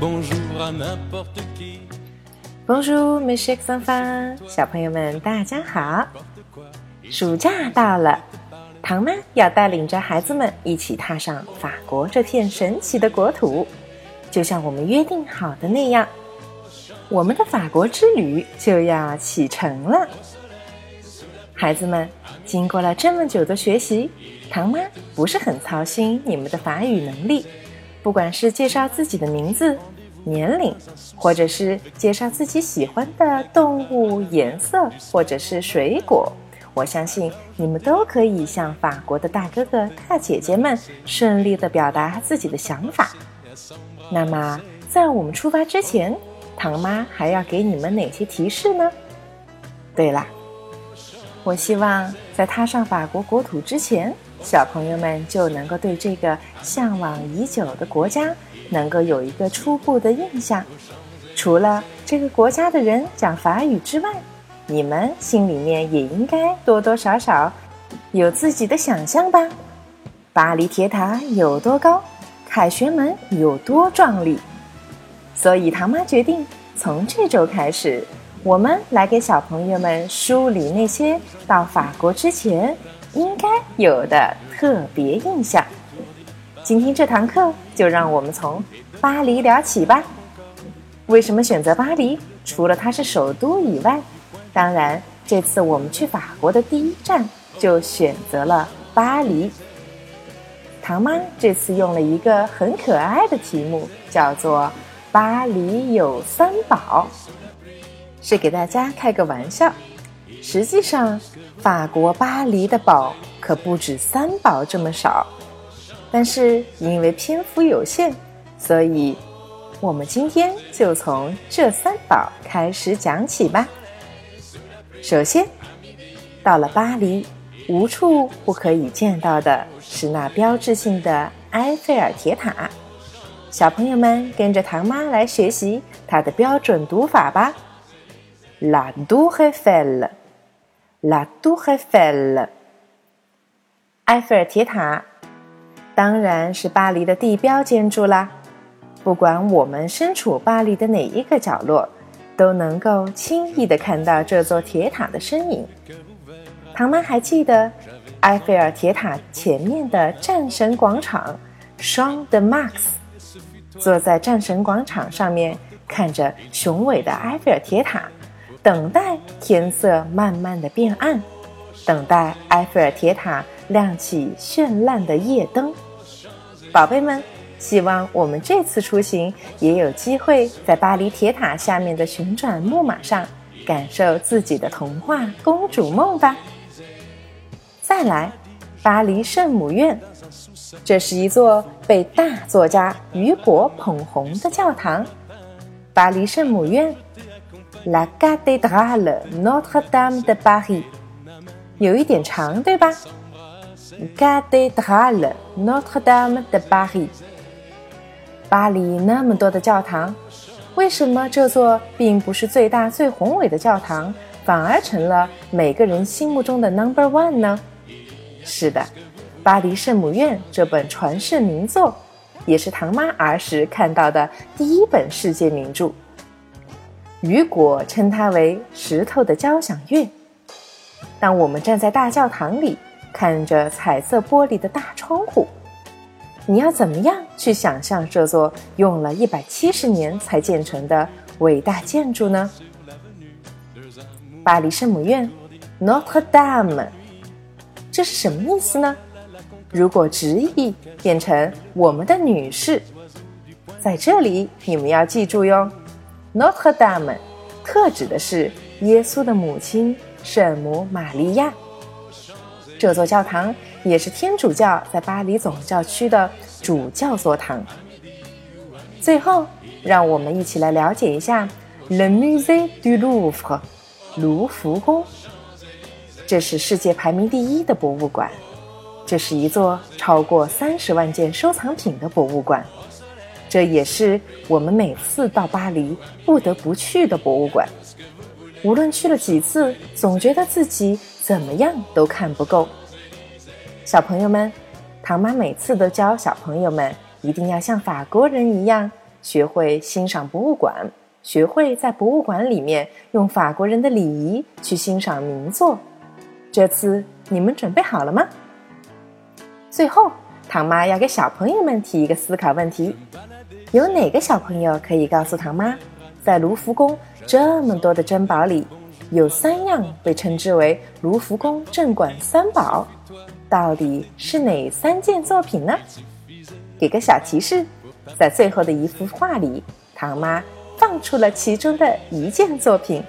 bonjourandaportukey bonjourmeshexamfan 小朋友们，大家好！暑假到了，唐妈要带领着孩子们一起踏上法国这片神奇的国土，就像我们约定好的那样，我们的法国之旅就要启程了。孩子们，经过了这么久的学习，唐妈不是很操心你们的法语能力。不管是介绍自己的名字、年龄，或者是介绍自己喜欢的动物、颜色，或者是水果，我相信你们都可以向法国的大哥哥、大姐姐们顺利的表达自己的想法。那么，在我们出发之前，唐妈还要给你们哪些提示呢？对了。我希望在踏上法国国土之前，小朋友们就能够对这个向往已久的国家能够有一个初步的印象。除了这个国家的人讲法语之外，你们心里面也应该多多少少有自己的想象吧。巴黎铁塔有多高？凯旋门有多壮丽？所以唐妈决定从这周开始。我们来给小朋友们梳理那些到法国之前应该有的特别印象。今天这堂课就让我们从巴黎聊起吧。为什么选择巴黎？除了它是首都以外，当然这次我们去法国的第一站就选择了巴黎。唐妈这次用了一个很可爱的题目，叫做“巴黎有三宝”。是给大家开个玩笑，实际上，法国巴黎的宝可不止三宝这么少。但是因为篇幅有限，所以我们今天就从这三宝开始讲起吧。首先，到了巴黎，无处不可以见到的是那标志性的埃菲尔铁塔。小朋友们跟着唐妈来学习它的标准读法吧。La Tour Eiffel，La Tour Eiffel，埃菲尔铁塔当然是巴黎的地标建筑啦。不管我们身处巴黎的哪一个角落，都能够轻易的看到这座铁塔的身影。唐妈还记得埃菲尔铁塔前面的战神广场 s h a n de Max，坐在战神广场上面，看着雄伟的埃菲尔铁塔。等待天色慢慢的变暗，等待埃菲尔铁塔亮起绚烂的夜灯。宝贝们，希望我们这次出行也有机会在巴黎铁塔下面的旋转木马上感受自己的童话公主梦吧。再来，巴黎圣母院，这是一座被大作家雨果捧红的教堂。巴黎圣母院。La cathédrale Notre-Dame de Paris，有一点长，对吧？Cathédrale Notre-Dame de Paris，巴黎那么多的教堂，为什么这座并不是最大最宏伟的教堂，反而成了每个人心目中的 Number One 呢？是的，巴黎圣母院这本传世名作，也是唐妈儿时看到的第一本世界名著。雨果称它为“石头的交响乐”。当我们站在大教堂里，看着彩色玻璃的大窗户，你要怎么样去想象这座用了一百七十年才建成的伟大建筑呢？巴黎圣母院 （Notre Dame），这是什么意思呢？如果直译变成“我们的女士”，在这里你们要记住哟。Notre Dame，特指的是耶稣的母亲圣母玛利亚。这座教堂也是天主教在巴黎总教区的主教座堂。最后，让我们一起来了解一下 Le Musée du Louvre，卢浮宫。这是世界排名第一的博物馆，这是一座超过三十万件收藏品的博物馆。这也是我们每次到巴黎不得不去的博物馆。无论去了几次，总觉得自己怎么样都看不够。小朋友们，唐妈每次都教小朋友们一定要像法国人一样，学会欣赏博物馆，学会在博物馆里面用法国人的礼仪去欣赏名作。这次你们准备好了吗？最后，唐妈要给小朋友们提一个思考问题：有哪个小朋友可以告诉唐妈，在卢浮宫这么多的珍宝里，有三样被称之为卢浮宫镇馆三宝，到底是哪三件作品呢？给个小提示，在最后的一幅画里，唐妈放出了其中的一件作品，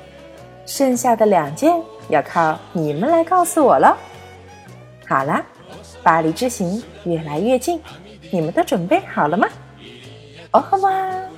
剩下的两件要靠你们来告诉我了。好了。巴黎之行越来越近，你们都准备好了吗？哦，好吗？